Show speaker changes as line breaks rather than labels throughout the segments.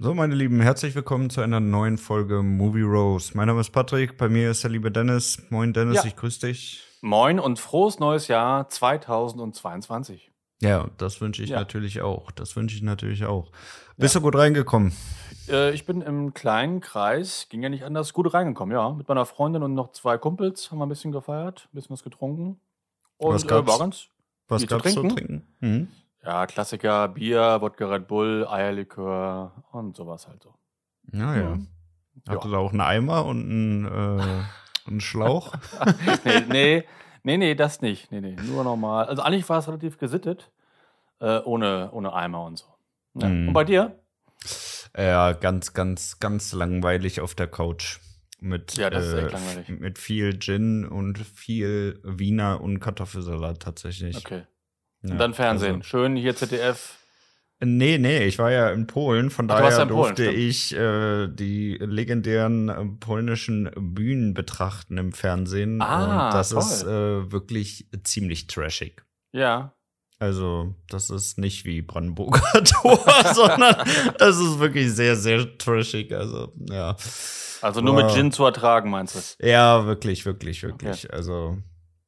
So, meine Lieben, herzlich willkommen zu einer neuen Folge Movie Rose. Mein Name ist Patrick, bei mir ist der liebe Dennis. Moin Dennis,
Ja.
ich grüße dich.
Moin und frohes neues Jahr 2022.
Ja, das wünsche ich
Ja.
natürlich auch. Das wünsche ich natürlich auch. Bist du gut reingekommen?
Äh, ich bin im kleinen Kreis, ging ja nicht anders, gut reingekommen, ja. Mit meiner Freundin und noch zwei Kumpels haben wir ein bisschen gefeiert, ein bisschen was getrunken. Und
Was
äh,
gab's?
war ganz,
Was
zu
gab's zu
trinken?
trinken? Mhm.
Ja, Klassiker, Bier, Wodka Red Bull, Eierlikör und sowas halt so.
Ja, ja.
Mhm.
Hatte
Ja.
da auch einen Eimer und einen, äh, einen Schlauch?
nee, nee, nee, nee, das nicht. Nee, nee, nur normal. Also eigentlich war es relativ gesittet, äh, ohne, ohne Eimer und so. Ja.
Mhm.
Und bei dir?
ja, ganz, ganz, ganz langweilig auf der Couch. Mit,
Ja, das ist echt
äh,
langweilig.
mit viel Gin und viel Wiener und Kartoffelsalat tatsächlich.
Okay.
Ja,
Und dann Fernsehen.
also-
Schön hier ZDF.
Nee, nee, ich war ja in Polen, von
Ach,
daher
ja Polen,
durfte
stimmt.
ich äh, die legendären äh, polnischen Bühnen betrachten im Fernsehen.
Ah,
und das
toll.
ist äh, wirklich ziemlich trashig.
Ja.
Also, das ist nicht wie Brandenburger Tor, sondern es ist wirklich sehr, sehr trashig. Also, ja.
Also nur mit Gin zu ertragen, meinst du?
Ja, wirklich, wirklich, wirklich. Also,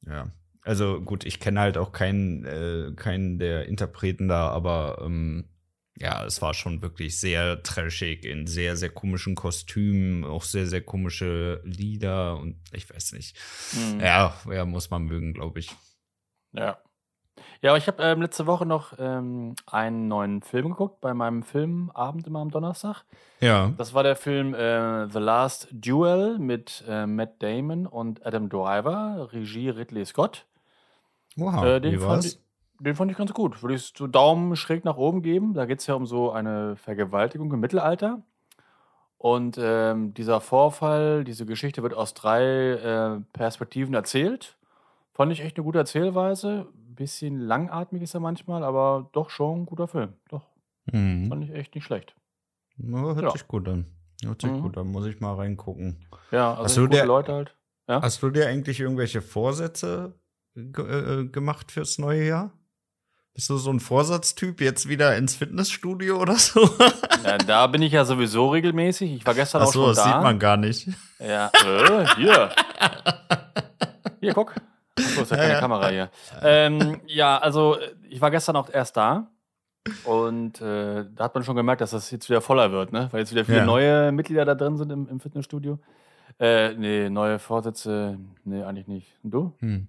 ja. Also gut, ich kenne halt auch keinen, äh, keinen der Interpreten da, aber ähm, ja, es war schon wirklich sehr trashig in sehr, sehr komischen Kostümen, auch sehr, sehr komische Lieder und ich weiß nicht.
Mhm.
Ja, ja, muss man mögen, glaube ich.
Ja. Ja, ich habe ähm, letzte Woche noch ähm, einen neuen Film geguckt, bei meinem Filmabend immer am Donnerstag.
Ja.
Das war der Film äh, The Last Duel mit äh, Matt Damon und Adam Driver, Regie Ridley Scott.
Wow,
Äh, den, fand ich, den fand ich ganz gut. Würde ich so Daumen schräg nach oben geben. Da geht es ja um so eine Vergewaltigung im Mittelalter. Und ähm, dieser Vorfall, diese Geschichte wird aus drei äh, Perspektiven erzählt. Fand ich echt eine gute Erzählweise. Bisschen langatmig ist er manchmal, aber doch schon ein guter Film. Doch,
Mhm.
fand ich echt nicht schlecht.
Ja, hört
Ja.
sich gut an. Hört sich
Mhm.
gut an, muss ich mal reingucken.
Ja, also
Hast du
gute
der-
Leute halt. Ja?
Hast du dir eigentlich irgendwelche Vorsätze ge äh, gemacht fürs neue Jahr? Bist du so ein Vorsatztyp jetzt wieder ins Fitnessstudio oder so?
ja, da bin ich ja sowieso regelmäßig. Ich war gestern auch
Achso,
schon
das
da.
sieht man gar nicht.
Ja, äh, hier. Hier, guck. Achso, ist ja
Ja,
keine
ja.
Kamera hier. Ähm, ja, also äh, ich war gestern auch erst da. Und äh, da hat man schon gemerkt, dass das jetzt wieder voller wird, ne? Weil jetzt wieder viele
Ja.
neue Mitglieder da drin sind im, im Fitnessstudio. Äh, nee, neue Vorsätze, nee, eigentlich nicht. Und du?
Hm.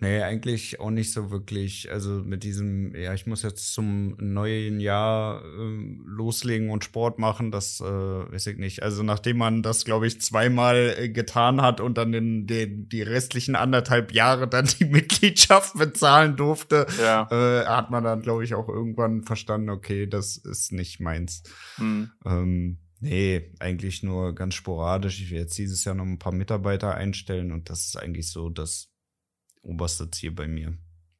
Nee, eigentlich auch nicht so wirklich. Also mit diesem, ja, ich muss jetzt zum neuen Jahr ähm, loslegen und Sport machen, das äh, weiß ich nicht. Also nachdem man das, glaube ich, zweimal äh, getan hat und dann in den, die restlichen anderthalb Jahre dann die Mitgliedschaft bezahlen durfte,
Ja.
äh, hat man dann, glaube ich, auch irgendwann verstanden, okay, das ist nicht meins.
Hm.
Ähm, nee, eigentlich nur ganz sporadisch. Ich will jetzt dieses Jahr noch ein paar Mitarbeiter einstellen und das ist eigentlich so das oberste Ziel bei mir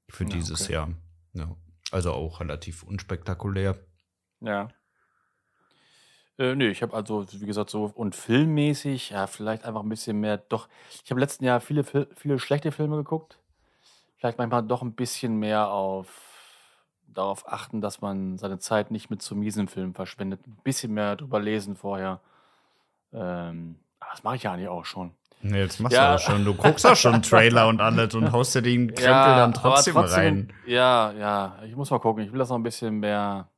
für
Ja,
dieses
okay.
Jahr. Ja. Also auch relativ unspektakulär.
Ja. Äh, nee, ich habe also, wie gesagt, so und filmmäßig, ja, vielleicht einfach ein bisschen mehr. Doch, ich habe letzten Jahr viele, viele schlechte Filme geguckt. Vielleicht manchmal doch ein bisschen mehr auf darauf achten, dass man seine Zeit nicht mit so miesen Filmen verschwendet. Ein bisschen mehr drüber lesen vorher. Ähm, aber das mache ich ja eigentlich auch schon.
Nee, jetzt machst
Ja.
du das schon. Du guckst auch schon Trailer und alles und haust dir den Krempel dann
aber
trotzdem, rein.
Ja, ja, ich muss mal gucken. Ich will das noch ein bisschen mehr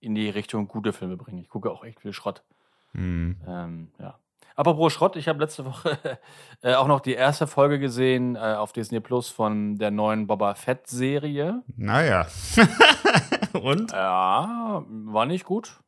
in die Richtung gute Filme bringen. Ich gucke auch echt viel Schrott.
Hm.
Ähm, ja. Apropos Schrott, ich habe letzte Woche äh, auch noch die erste Folge gesehen äh, auf Disney Plus von der neuen Boba Fett-Serie.
Naja. und?
Ja, war nicht gut.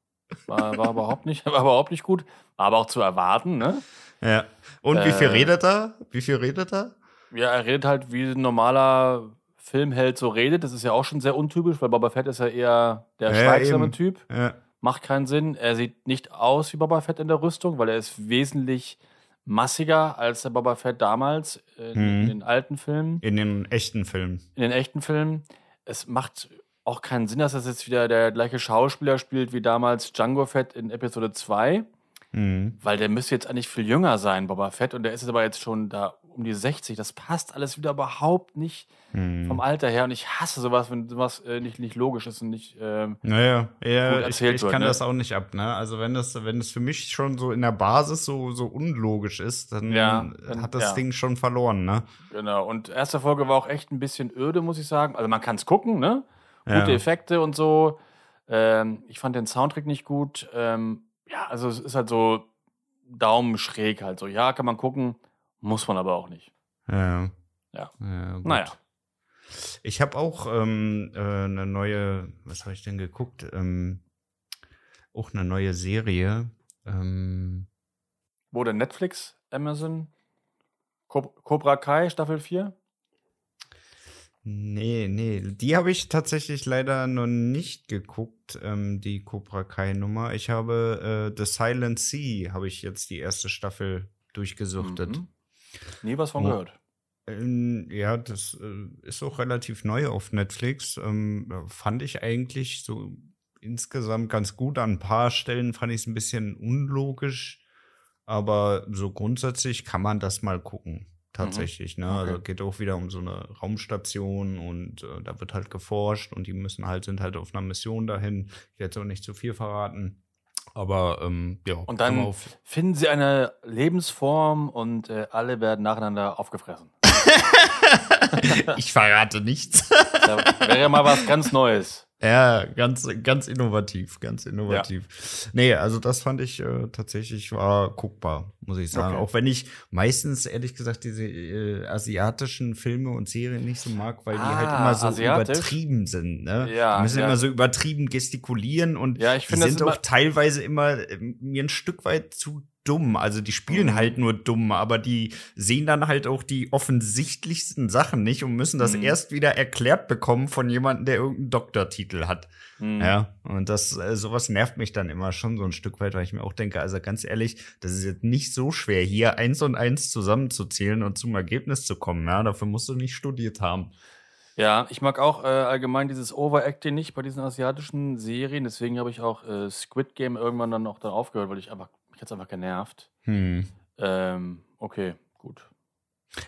War, war, überhaupt nicht, war überhaupt nicht gut. War aber auch zu erwarten, ne?
Ja. Und wie viel
Äh.
redet er? Wie viel redet er?
Ja, er redet halt wie ein normaler Filmheld so redet. Das ist ja auch schon sehr untypisch, weil Boba Fett ist ja eher der
Ja,
schweigsame. Typ.
Ja.
Macht keinen Sinn. Er sieht nicht aus wie Boba Fett in der Rüstung, weil er ist wesentlich massiger als der Boba Fett damals in,
Mhm.
in den alten Filmen,
In den echten Filmen.
in den echten Filmen. Es macht auch keinen Sinn, dass das jetzt wieder der gleiche Schauspieler spielt wie damals Django Fett in Episode 2,
Mhm.
weil der müsste jetzt eigentlich viel jünger sein, Boba Fett, und der ist jetzt aber jetzt schon da um die 60. Das passt alles wieder überhaupt nicht
Hm.
vom Alter her. Und ich hasse sowas, wenn sowas äh, nicht, nicht logisch ist und nicht. Ähm,
Naja, ja, ich,
erzählt
ich
wird,
kann
ne?
das auch nicht ab, ne? Also wenn das, wenn es für mich schon so in der Basis so, so unlogisch ist, dann
Ja,
hat das
ja.
Ding schon verloren, ne?
genau. Und erste Folge war auch echt ein bisschen öde, muss ich sagen. Also man kann es gucken, ne? Gute
Ja.
Effekte und so. Ähm, ich fand den Soundtrack nicht gut. Ähm, ja, also es ist halt so Daumen schräg halt so. Ja, kann man gucken, muss man aber auch nicht.
Ja.
Ja.
ja.
Naja.
Ich habe auch ähm, äh, eine neue, was habe ich denn geguckt? Ähm, auch eine neue Serie. Ähm,
Wo denn Netflix, Amazon, Cob- Cobra Kai Staffel 4?
Nee, nee, die habe ich tatsächlich leider noch nicht geguckt, ähm, die Cobra Kai Nummer. Ich habe äh, The Silent Sea, habe ich jetzt die erste Staffel durchgesuchtet.
Mhm. Nie was von
Oh.
gehört.
Ähm, ja, das äh, ist auch relativ neu auf Netflix. Ähm, fand ich eigentlich so insgesamt ganz gut. An ein paar Stellen fand ich es ein bisschen unlogisch, aber so grundsätzlich kann man das mal gucken. Tatsächlich, ne?
Okay.
Also geht auch wieder um so eine Raumstation und äh, da wird halt geforscht und die müssen halt, sind halt auf einer Mission dahin. Ich werde jetzt auch nicht zu viel verraten. Aber ähm, ja,
Und dann finden sie eine Lebensform und äh, alle werden nacheinander aufgefressen.
ich verrate nichts.
Da wäre ja mal was ganz Neues.
Ja, ganz, ganz innovativ, ganz innovativ. Nee, also das fand ich äh, tatsächlich war guckbar, muss ich sagen.
Okay.
Auch wenn ich meistens, ehrlich gesagt, diese äh, asiatischen Filme und Serien nicht so mag, weil die halt
Ah,
immer so
asiatisch?
übertrieben sind. Ne?
Ja,
die müssen
ja.
immer so übertrieben gestikulieren und
Ja, ich
die
finde, das
sind auch teilweise immer äh, mir ein Stück weit zu dumm. Also die spielen
Mhm.
halt nur dumm, aber die sehen dann halt auch die offensichtlichsten Sachen nicht und müssen das
Mhm.
erst wieder erklärt bekommen von jemandem, der irgendeinen Doktortitel hat.
Hm.
Ja, und das, äh, sowas nervt mich dann immer schon so ein Stück weit, weil ich mir auch denke, also ganz ehrlich, das ist jetzt nicht so schwer, hier eins und eins zusammenzuzählen und zum Ergebnis zu kommen. Ja, dafür musst du nicht studiert haben.
Ja, ich mag auch äh, allgemein dieses Overacting nicht bei diesen asiatischen Serien. Deswegen habe ich auch äh, Squid Game irgendwann dann auch dann aufgehört, weil ich einfach, mich hat's einfach genervt.
Hm.
Ähm, okay, gut.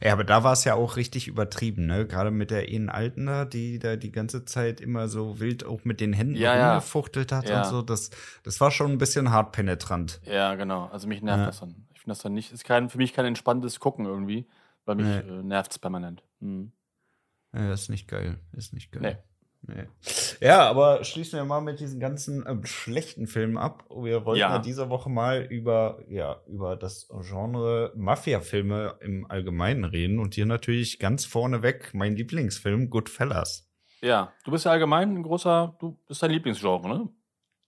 Ja, aber da war es ja auch richtig übertrieben, ne? Gerade mit der Ian Altner, die da die ganze Zeit immer so wild auch mit den Händen
Ja, ja.
rumgefuchtelt hat
Ja.
und so. Das, das war schon ein bisschen hart penetrant.
Ja, genau. Also mich nervt
Ja.
das dann. Ich finde das dann nicht, ist kein, für mich kein entspanntes Gucken irgendwie, weil mich
Nee.
äh, nervt es permanent. Hm.
Ja, ist nicht geil. Ist nicht geil.
Nee.
Nee. Ja, aber schließen wir mal mit diesen ganzen ähm, schlechten Filmen ab. Wir wollten ja.
Ja.
diese Woche mal über, ja, über das Genre Mafia-Filme im Allgemeinen reden und hier natürlich ganz vorneweg mein Lieblingsfilm Goodfellas.
Ja, du bist ja allgemein ein großer, du bist dein Lieblingsgenre, ne?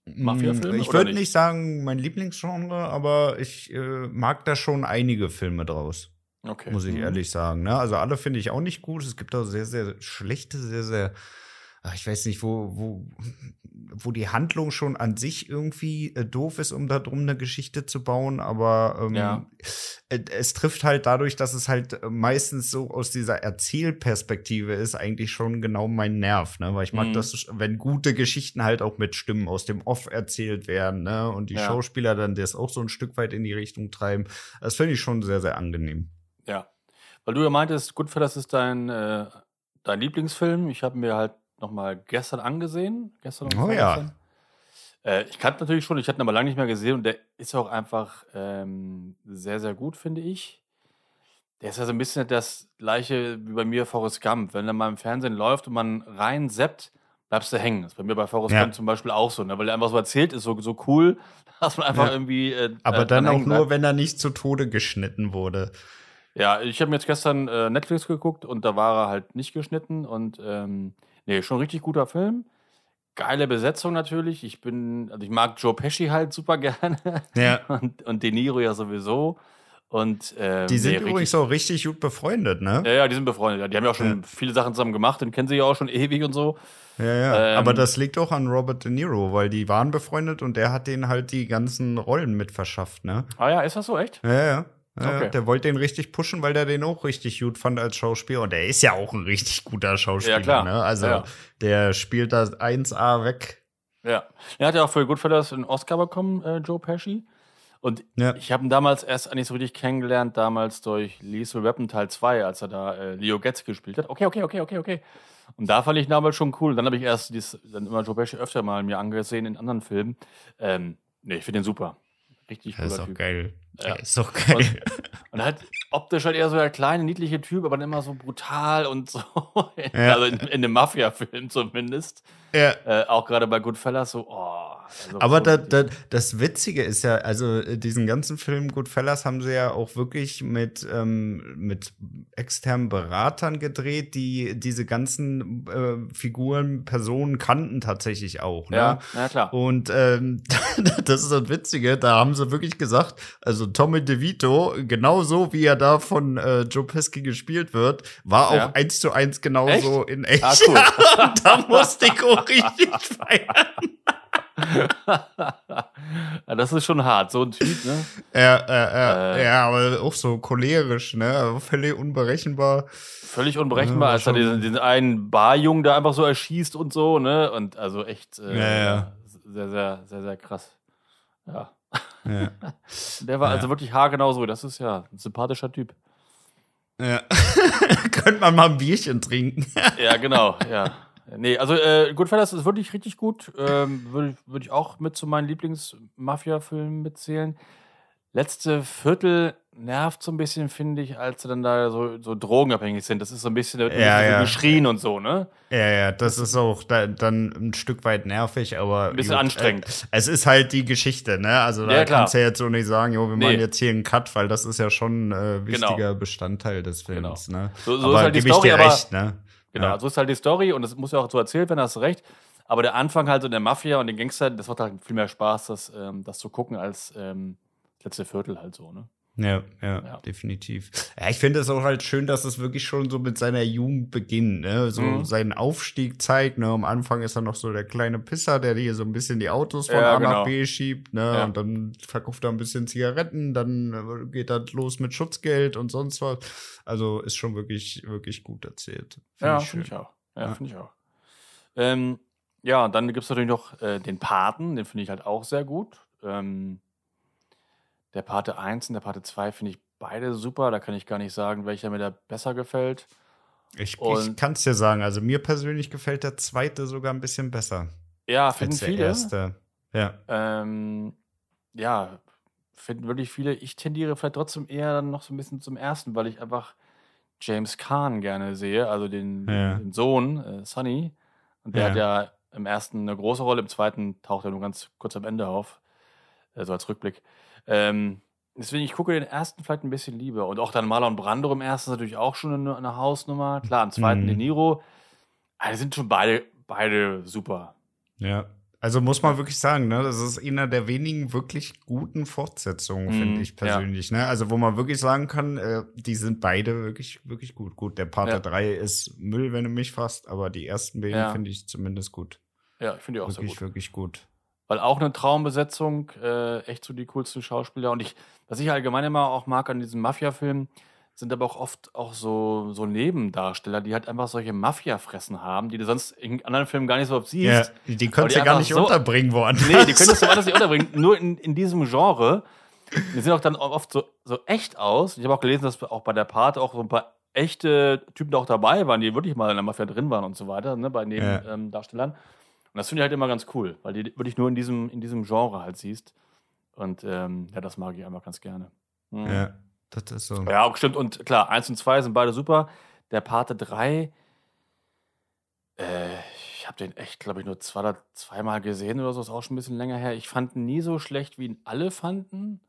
Mafia-Filme
Ich würde
nicht?
nicht sagen mein Lieblingsgenre, aber ich äh, mag da schon einige Filme draus.
Okay.
muss ich
Mhm.
ehrlich sagen. Ne? Also alle finde ich auch nicht gut. Es gibt auch sehr, sehr schlechte, sehr, sehr, ach, ich weiß nicht, wo, wo, wo die Handlung schon an sich irgendwie äh, doof ist, um da drum eine Geschichte zu bauen. Aber ähm,
Ja.
äh, es trifft halt dadurch, dass es halt meistens so aus dieser Erzählperspektive ist, eigentlich schon genau mein Nerv, ne? Weil ich mag
Mhm.
das, wenn gute Geschichten halt auch mit Stimmen aus dem Off erzählt werden, ne? Und die
Ja.
Schauspieler dann das auch so ein Stück weit in die Richtung treiben. Das finde ich schon sehr, sehr angenehm.
Ja. Weil du ja meintest, Goodfellas ist dein, äh, dein Lieblingsfilm. Ich habe mir halt noch mal gestern angesehen. Gestern
Oh ja.
Äh, ich kannte natürlich schon, ich hatte ihn aber lange nicht mehr gesehen und der ist auch einfach ähm, sehr, sehr gut, finde ich. Der ist ja so ein bisschen das gleiche wie bei mir Forrest Gump. Wenn er mal im Fernsehen läuft und man rein seppt, bleibst du hängen. Das ist bei mir bei Forrest
Ja.
Gump zum Beispiel auch so, ne? weil er einfach so erzählt ist, so, so cool, dass man einfach
Ja.
irgendwie. Äh,
Aber
äh,
dann
dran
auch nur,
bleibt.
wenn er nicht zu Tode geschnitten wurde.
Ja, ich habe mir jetzt gestern äh, Netflix geguckt und da war er halt nicht geschnitten und ähm, nee, schon richtig guter Film. Geile Besetzung natürlich. Ich bin, also ich mag Joe Pesci halt super gerne
Ja.
und, und De Niro ja sowieso. Und ähm,
Die sind
nee,
übrigens
richtig,
auch richtig gut befreundet, ne?
ja, ja, die sind befreundet. Die haben ja auch schon
Ja.
viele Sachen zusammen gemacht und kennen sich ja auch schon ewig und so.
Ja, ja.
Ähm,
Aber das liegt auch an Robert De Niro, weil die waren befreundet und der hat denen halt die ganzen Rollen mit verschafft, ne?
Ah ja, ist das so echt?
Ja, ja.
Okay.
Der wollte den richtig pushen, weil der den auch richtig gut fand als Schauspieler. Und der ist ja auch ein richtig guter Schauspieler.
Ja, klar.
Ne? Also
Ja.
der spielt da 1A weg.
Ja. Er hat ja auch für Goodfellas einen Oscar bekommen, äh, Joe Pesci. Und
Ja.
ich habe ihn damals erst eigentlich so richtig kennengelernt, damals durch Lethal Weapon Teil 2, als er da äh, Leo Getz gespielt hat. Okay, okay, okay, okay, okay. Und da fand ich ihn damals schon cool. Dann habe ich erst dies, dann immer Joe Pesci öfter mal mir angesehen in anderen Filmen. Ähm, nee, ich finde den super. Richtig
Das ist doch
Typ.
geil.
Ja.
Ist doch geil.
Und, und halt optisch halt eher so der kleine, niedliche Typ, aber dann immer so brutal und so.
Ja.
Also in, in einem Mafia-Film zumindest.
ja.
Äh, auch gerade bei Goodfellas so, oh. also
Aber da, da, das Witzige ist ja, also äh, diesen ganzen Film Goodfellas haben sie ja auch wirklich mit, ähm, mit externen Beratern gedreht, die diese ganzen äh, Figuren, Personen kannten tatsächlich auch. Ne?
Ja, na klar.
Und ähm, das ist das Witzige, da haben sie wirklich gesagt, also Tommy DeVito, genauso wie er da von äh, Joe Pesci gespielt wird, war auch
Ja.
eins zu eins genauso in echt.
Ah, cool.
Da musste ich auch richtig feiern.
das ist schon hart, so ein Typ, ne?
Ja, äh, äh,
Äh.
ja, aber auch so cholerisch, ne? Also Völlig unberechenbar.
Völlig unberechenbar, als er diesen, diesen einen Barjungen da einfach so erschießt und so, ne? Und also echt äh,
Ja, ja.
sehr, sehr, sehr, sehr krass. Ja.
Ja.
Der war
Ja.
also wirklich haargenau so. Das ist ja ein sympathischer Typ.
ja. Könnte man mal ein Bierchen trinken.
Ja, genau, ja. Nee, also äh, Goodfellas ist wirklich richtig gut. Ähm, Würde würd ich auch mit zu meinen Lieblings-Mafia-Filmen mitzählen. Letzte Viertel nervt so ein bisschen, finde ich, als sie dann da so, so drogenabhängig sind. Das ist so ein bisschen, da wird
Ja,
so
ja.
geschrien und so, ne?
Ja, ja, das ist auch da, dann ein Stück weit nervig, aber.
Ein bisschen anstrengend.
Äh, es ist halt die Geschichte, ne? Also da
Ja,
kannst du ja jetzt so nicht sagen, jo, wir
Nee.
machen jetzt hier einen Cut, weil das ist ja schon ein äh, wichtiger
Genau.
Bestandteil des Films, ne?
So- so
aber
ist halt die
gebe ich
Story,
dir
aber-
recht, ne?
Genau,
Ja.
so ist halt die Story und das muss ja auch so erzählt werden, hast du recht. Aber der Anfang halt so der Mafia und den Gangster, das macht halt viel mehr Spaß, das, ähm, das zu gucken, als ähm, das letzte Viertel halt so, ne?
Ja, ja,
Ja.
definitiv. Ja, ich finde es auch halt schön, dass es wirklich schon so mit seiner Jugend beginnt, ne? So
Mhm.
seinen Aufstieg zeigt, ne? Am Anfang ist er noch so der kleine Pisser, der hier so ein bisschen die Autos von
Ja,
A nach
genau.
B schiebt, ne?
Ja.
Und dann verkauft er ein bisschen Zigaretten, dann äh, geht er los mit Schutzgeld und sonst was. Also ist schon wirklich, wirklich gut erzählt. Find
Ja, finde ich auch. Ja, finde ich auch. Ähm, ja, dann gibt es natürlich noch äh, den Paten, den finde ich halt auch sehr gut. Ähm, der Pate 1 und der Pate 2 finde ich beide super. Da kann ich gar nicht sagen, welcher mir da besser gefällt.
Ich, ich kann es dir sagen, also mir persönlich gefällt der zweite sogar ein bisschen besser
Ja, finden
der
viele.
erste. Ja.
Ähm, ja, finden wirklich viele. Ich tendiere vielleicht trotzdem eher dann noch so ein bisschen zum ersten, weil ich einfach James Kahn gerne sehe, also den,
Ja.
den Sohn, äh, Sonny. Und der
Ja.
hat ja im ersten eine große Rolle, im zweiten taucht er nur ganz kurz am Ende auf. Äh, so als Rückblick. Ähm, deswegen, ich gucke den ersten vielleicht ein bisschen lieber. Und auch dann Marlon Brando im ersten ist natürlich auch schon eine, eine Hausnummer. Klar, im zweiten
Mhm.
De Niro. Also sind schon beide, beide super.
Ja. Also muss man wirklich sagen, ne, das ist einer der wenigen wirklich guten Fortsetzungen,
Mhm,
finde ich
ja.
persönlich. Ne? Also wo man wirklich sagen kann, äh, die sind beide wirklich, wirklich gut. Gut, der Pate
Ja.
3 ist Müll, wenn du mich fasst, aber die ersten beiden
Ja.
finde ich zumindest gut.
Ja, ich finde die auch sehr
Wirklich,
gut.
wirklich gut.
Weil auch eine Traumbesetzung, äh, echt so die coolsten Schauspieler. Und ich, was ich allgemein immer auch mag an diesen Mafia-Filmen, sind aber auch oft auch so, so Nebendarsteller, die halt einfach solche Mafia-Fressen haben, die du sonst in anderen Filmen gar nicht so oft siehst.
Ja, die, die könntest du gar
einfach
nicht
so-
unterbringen woanders.
Nee, die könntest du woanders nicht unterbringen, nur in, in diesem Genre. Die sehen auch dann oft so, so echt aus. Ich habe auch gelesen, dass auch bei der Part auch so ein paar echte Typen auch dabei waren, die wirklich mal in der Mafia drin waren und so weiter, ne, bei
Ja.
Nebendarstellern. Ähm, Darstellern. Und das finde ich halt immer ganz cool, weil die wirklich nur in diesem, in diesem Genre halt siehst. Und ähm, ja, das mag ich einfach ganz gerne. Mhm.
Ja, das ist so.
Ja, auch stimmt. Und klar, 1 und 2 sind beide super. Der Pate 3, äh, ich habe den echt, glaube ich, nur zwei zweimal gesehen oder so. Ist auch schon ein bisschen länger her. Ich fand ihn nie so schlecht, wie ihn alle fanden.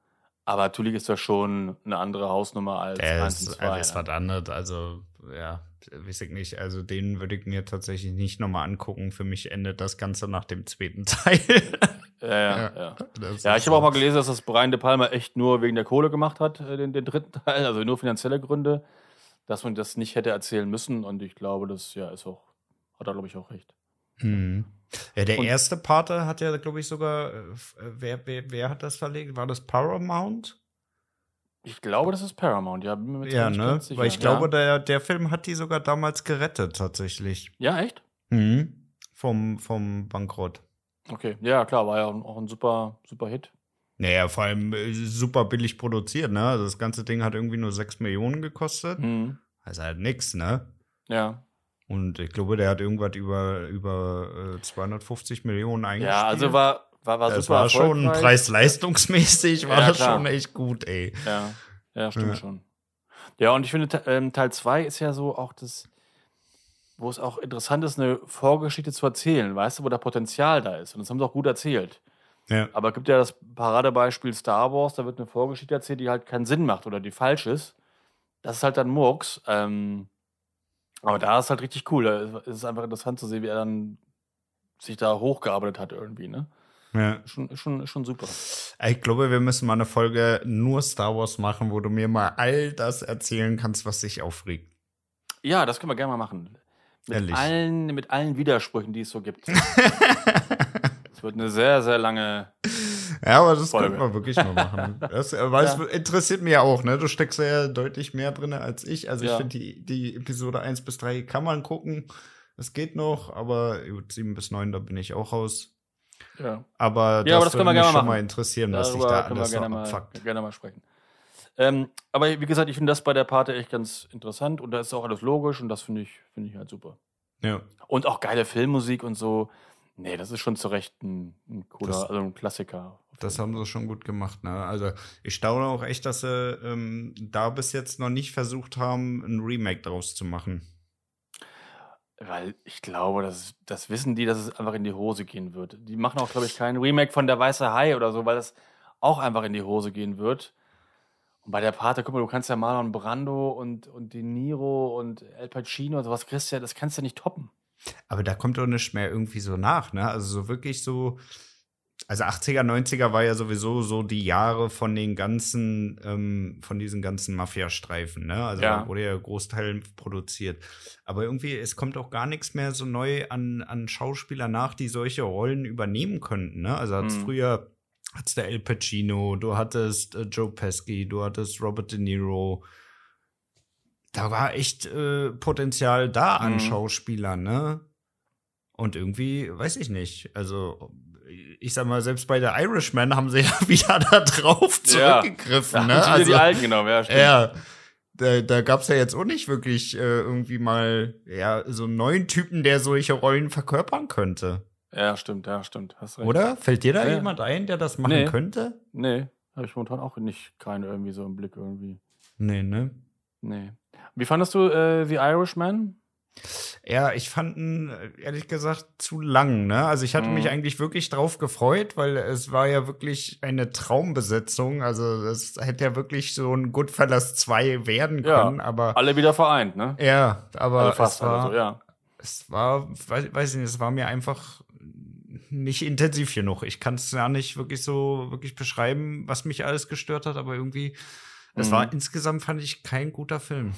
Aber natürlich ist das schon eine andere Hausnummer als
Der
1 und
ist,
2.
also ist
ne?
was anderes. Also, ja, weiß ich nicht. Also, den würde ich mir tatsächlich nicht nochmal angucken. Für mich endet das Ganze nach dem zweiten Teil.
ja, ja, ja. Ja, ich habe auch mal gelesen, dass das Brian De Palma echt nur wegen der Kohle gemacht hat, äh, den, den dritten Teil, also nur finanzielle Gründe, dass man das nicht hätte erzählen müssen. Und ich glaube, das ja ist auch, hat er, glaube ich, auch recht.
Mhm. Ja, der
Und-
erste Pate hat ja, glaube ich, sogar, äh, äh, wer, wer, wer hat das verlegt? War das Paramount?
Ich glaube, das ist Paramount, ja. Bin mir
Ja, ne?
sicher.
Weil ich
ja.
glaube, der, der Film hat die sogar damals gerettet, tatsächlich.
Ja, echt?
Mhm. Vom, vom Bankrott.
Okay, ja, klar, war ja auch ein super, super Hit.
Naja, vor allem äh, super billig produziert, ne? Also das ganze Ding hat irgendwie nur 6 Millionen gekostet.
Mhm.
Also halt nix, ne?
Ja.
Und ich glaube, der hat irgendwas über, über äh, 250 Millionen eingespielt.
Ja, also war, war, war
das
super
war schon preis-leistungsmäßig, war
Ja,
das schon echt gut, ey.
Ja, ja, stimmt schon. Ja, und ich finde, ähm, Teil 2 ist ja so auch das, wo es auch interessant ist, eine Vorgeschichte zu erzählen, weißt du, wo da Potenzial da ist. Und das haben sie auch gut erzählt.
Ja.
Aber es gibt ja das Paradebeispiel Star Wars, da wird eine Vorgeschichte erzählt, die halt keinen Sinn macht oder die falsch ist. Das ist halt dann Murks. Ähm, aber da ist halt richtig cool. Da ist es einfach interessant zu sehen, wie er dann sich da hochgearbeitet hat irgendwie, ne?
Ja.
Schon, schon, schon super.
Ich glaube, wir müssen mal eine Folge nur Star Wars machen, wo du mir mal all das erzählen kannst, was dich aufregt.
Ja, das können wir gerne mal machen. Mit
Ehrlich.
allen, mit allen Widersprüchen, die es so gibt. Es wird eine sehr, sehr lange.
Ja, aber das
Folge.
könnten wir wirklich mal machen. Das, weil
Ja.
es interessiert mich ja auch, ne? Du steckst ja deutlich mehr drin als ich. Also ich
Ja.
finde, die, die Episode 1 bis 3 kann man gucken. Es geht noch, aber gut, 7 bis 9, da bin ich auch raus.
Ja,
Aber
Ja, aber das
würde mich schon
machen.
mal interessieren, was
darüber
da
können wir
alles
gerne mal,
abfuckt.
gerne mal sprechen. Ähm, aber wie gesagt, ich finde das bei der Pate echt ganz interessant und da ist auch alles logisch und das finde ich, finde ich halt super.
Ja.
Und auch geile Filmmusik und so. Nee, das ist schon zu Recht ein, ein cooler,
Das-
also ein Klassiker.
Das haben sie schon gut gemacht, ne? Also ich staune auch echt, dass sie ähm, da bis jetzt noch nicht versucht haben, ein Remake draus zu machen.
Weil ich glaube, das, das wissen die, dass es einfach in die Hose gehen wird. Die machen auch, glaube ich, kein Remake von Der Weiße Hai oder so, weil das auch einfach in die Hose gehen wird. Und bei der Pate, guck mal, du kannst ja Marlon Brando und, und De Niro und El Pacino und sowas, kriegst ja, das kannst du nicht toppen.
Aber da kommt doch nicht mehr irgendwie so nach, ne? Also so wirklich so. Also 80er, 90er war ja sowieso so die Jahre von den ganzen, ähm, von diesen ganzen Mafia-Streifen, ne? Also
Ja.
da wurde ja Großteil produziert. Aber irgendwie, es kommt auch gar nichts mehr so neu an, an Schauspieler nach, die solche Rollen übernehmen könnten, ne? Also hat's
Mhm.
früher hattest du El Pacino, du hattest äh, Joe Pesci, du hattest Robert De Niro. Da war echt äh, Potenzial da an
Mhm.
Schauspielern, ne? Und irgendwie, weiß ich nicht. Also, ich sag mal, selbst bei der Irishman haben sie ja wieder da drauf
Ja.
zurückgegriffen,
Da
ne?
haben sie
Also,
die Alten genommen, ja, stimmt.
ja. Da, da gab es ja jetzt auch nicht wirklich äh, irgendwie mal ja, so einen neuen Typen, der solche Rollen verkörpern könnte.
Ja, stimmt, ja, stimmt. Hast recht.
Oder? Fällt dir da
Ja.
jemand ein, der das machen
Nee.
könnte?
Nee, habe ich momentan auch nicht keinen irgendwie so im Blick irgendwie.
Nee, ne?
Nee. Wie fandest du äh, The Irishman?
Ja, ich fand ihn äh, ehrlich gesagt zu lang, ne? Also ich hatte
Mhm.
mich eigentlich wirklich drauf gefreut, weil es war ja wirklich eine Traumbesetzung. Also es hätte ja wirklich so ein Goodfellas 2 werden
Ja.
können, aber
Alle wieder vereint, ne?
ja, aber
Alle fast
es war,
so, ja.
es war, weiß, weiß ich nicht, es war mir einfach nicht intensiv genug. Ich kann es ja nicht wirklich so wirklich beschreiben, was mich alles gestört hat, aber irgendwie, es
Mhm.
war insgesamt fand ich kein guter Film.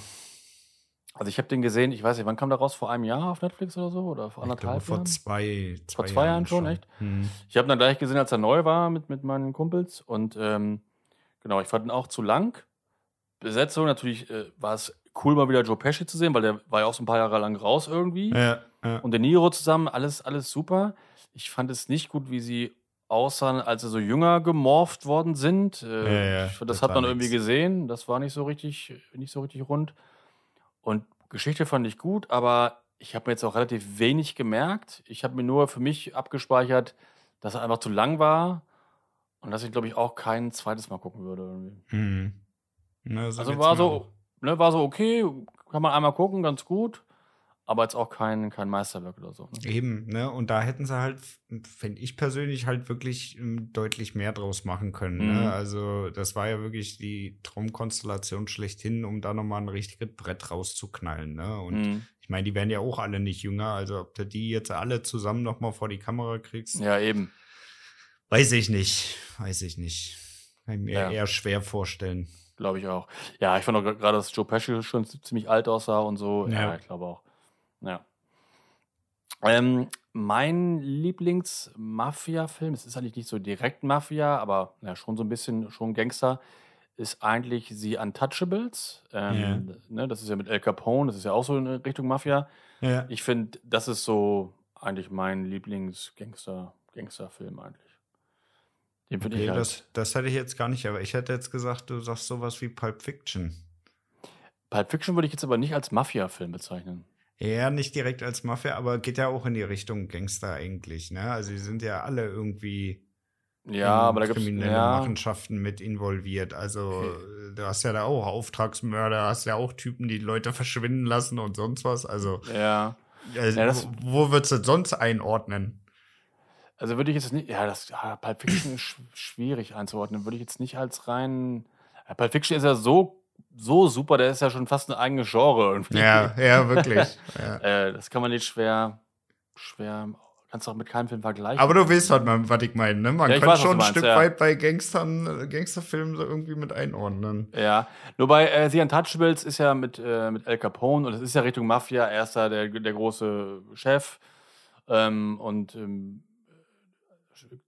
Also ich habe den gesehen, ich weiß nicht, wann kam der raus? Vor einem Jahr auf Netflix oder so? Oder vor
Ich glaube,
anderthalb
vor
Jahren?
zwei,
Vor zwei Jahren schon, echt?
Hm.
Ich habe ihn dann gleich gesehen, als er neu war mit, mit meinen Kumpels. Und ähm, genau, ich fand ihn auch zu lang. Besetzung, natürlich äh, war es cool, mal wieder Joe Pesci zu sehen, weil der war ja auch so ein paar Jahre lang raus irgendwie.
Ja, ja.
Und De Niro zusammen, alles, alles super. Ich fand es nicht gut, wie sie aussahen, als sie so jünger gemorpht worden sind. Äh,
Ja,
das,
das
hat man irgendwie
nix.
gesehen. Das war nicht so richtig, nicht so richtig rund. Und Geschichte fand ich gut, aber ich habe mir jetzt auch relativ wenig gemerkt. Ich habe mir nur für mich abgespeichert, dass er einfach zu lang war und dass ich, glaube ich, auch kein zweites Mal gucken würde.
Hm. Na, so
Also war so,
auch.
ne, war so okay, kann man einmal gucken, ganz gut, aber jetzt auch kein, kein Meisterwerk oder so. Ne?
Eben, ne? Und da hätten sie halt, finde ich persönlich, halt wirklich ähm, deutlich mehr draus machen können.
Mhm.
Ne? Also, das war ja wirklich die Traumkonstellation schlechthin, um da nochmal ein richtiges Brett rauszuknallen. Ne? Und
Mhm.
ich meine, die werden ja auch alle nicht jünger. Also, ob du die jetzt alle zusammen nochmal vor die Kamera kriegst,
Ja, eben.
weiß ich nicht. Weiß ich nicht. Kann ich mir
Ja.
eher schwer vorstellen.
Glaube ich auch. Ja, ich fand auch gerade, dass Joe Pesci schon ziemlich alt aussah und so. Ja,
Ja.
ich glaube auch. Ja. Ähm, mein Lieblings-Mafia-Film, es ist eigentlich nicht so direkt Mafia, aber ja, schon so ein bisschen schon Gangster, ist eigentlich The Untouchables. Ähm, ne, das ist ja mit El Capone, das ist ja auch so in Richtung Mafia.
Ja.
Ich finde, das ist so eigentlich mein Lieblings-Gangster, Gangsterfilm eigentlich. Den finde ich
Okay,
halt.
das, das hätte ich jetzt gar nicht, aber ich hätte jetzt gesagt, du sagst sowas wie Pulp Fiction.
Pulp Fiction würde ich jetzt aber nicht als Mafia-Film bezeichnen.
Ja, nicht direkt als Mafia, aber geht ja auch in die Richtung Gangster eigentlich, ne? Also die sind ja alle irgendwie
Ja,
in
aber da
kriminelle
Ja,
Machenschaften mit involviert. Also du hast ja da auch Auftragsmörder, hast ja auch Typen, die Leute verschwinden lassen und sonst was. Also,
ja.
also
Ja, das-
wo, wo würdest du sonst einordnen?
Also würde ich jetzt nicht. Ja, das ja, Pulp Fiction ist sch schwierig einzuordnen. Würde ich jetzt nicht als rein. Pulp Fiction ist ja so, so super, der ist ja schon fast ein eigenes Genre irgendwie.
Ja, ja, wirklich. ja.
Äh, das kann man nicht schwer. Schwer. Kannst du auch mit keinem Film vergleichen.
Aber du weißt, was, man, was ich meine, ne? Man
Ja,
kann
weiß,
schon ein
meinst,
Stück
ja.
weit bei Gangstern, Gangsterfilmen so irgendwie mit einordnen.
Ja, nur bei äh, The Untouchables ist ja mit, äh, mit Al Capone und es ist ja Richtung Mafia. Er ist da der, der große Chef. Ähm, und ähm,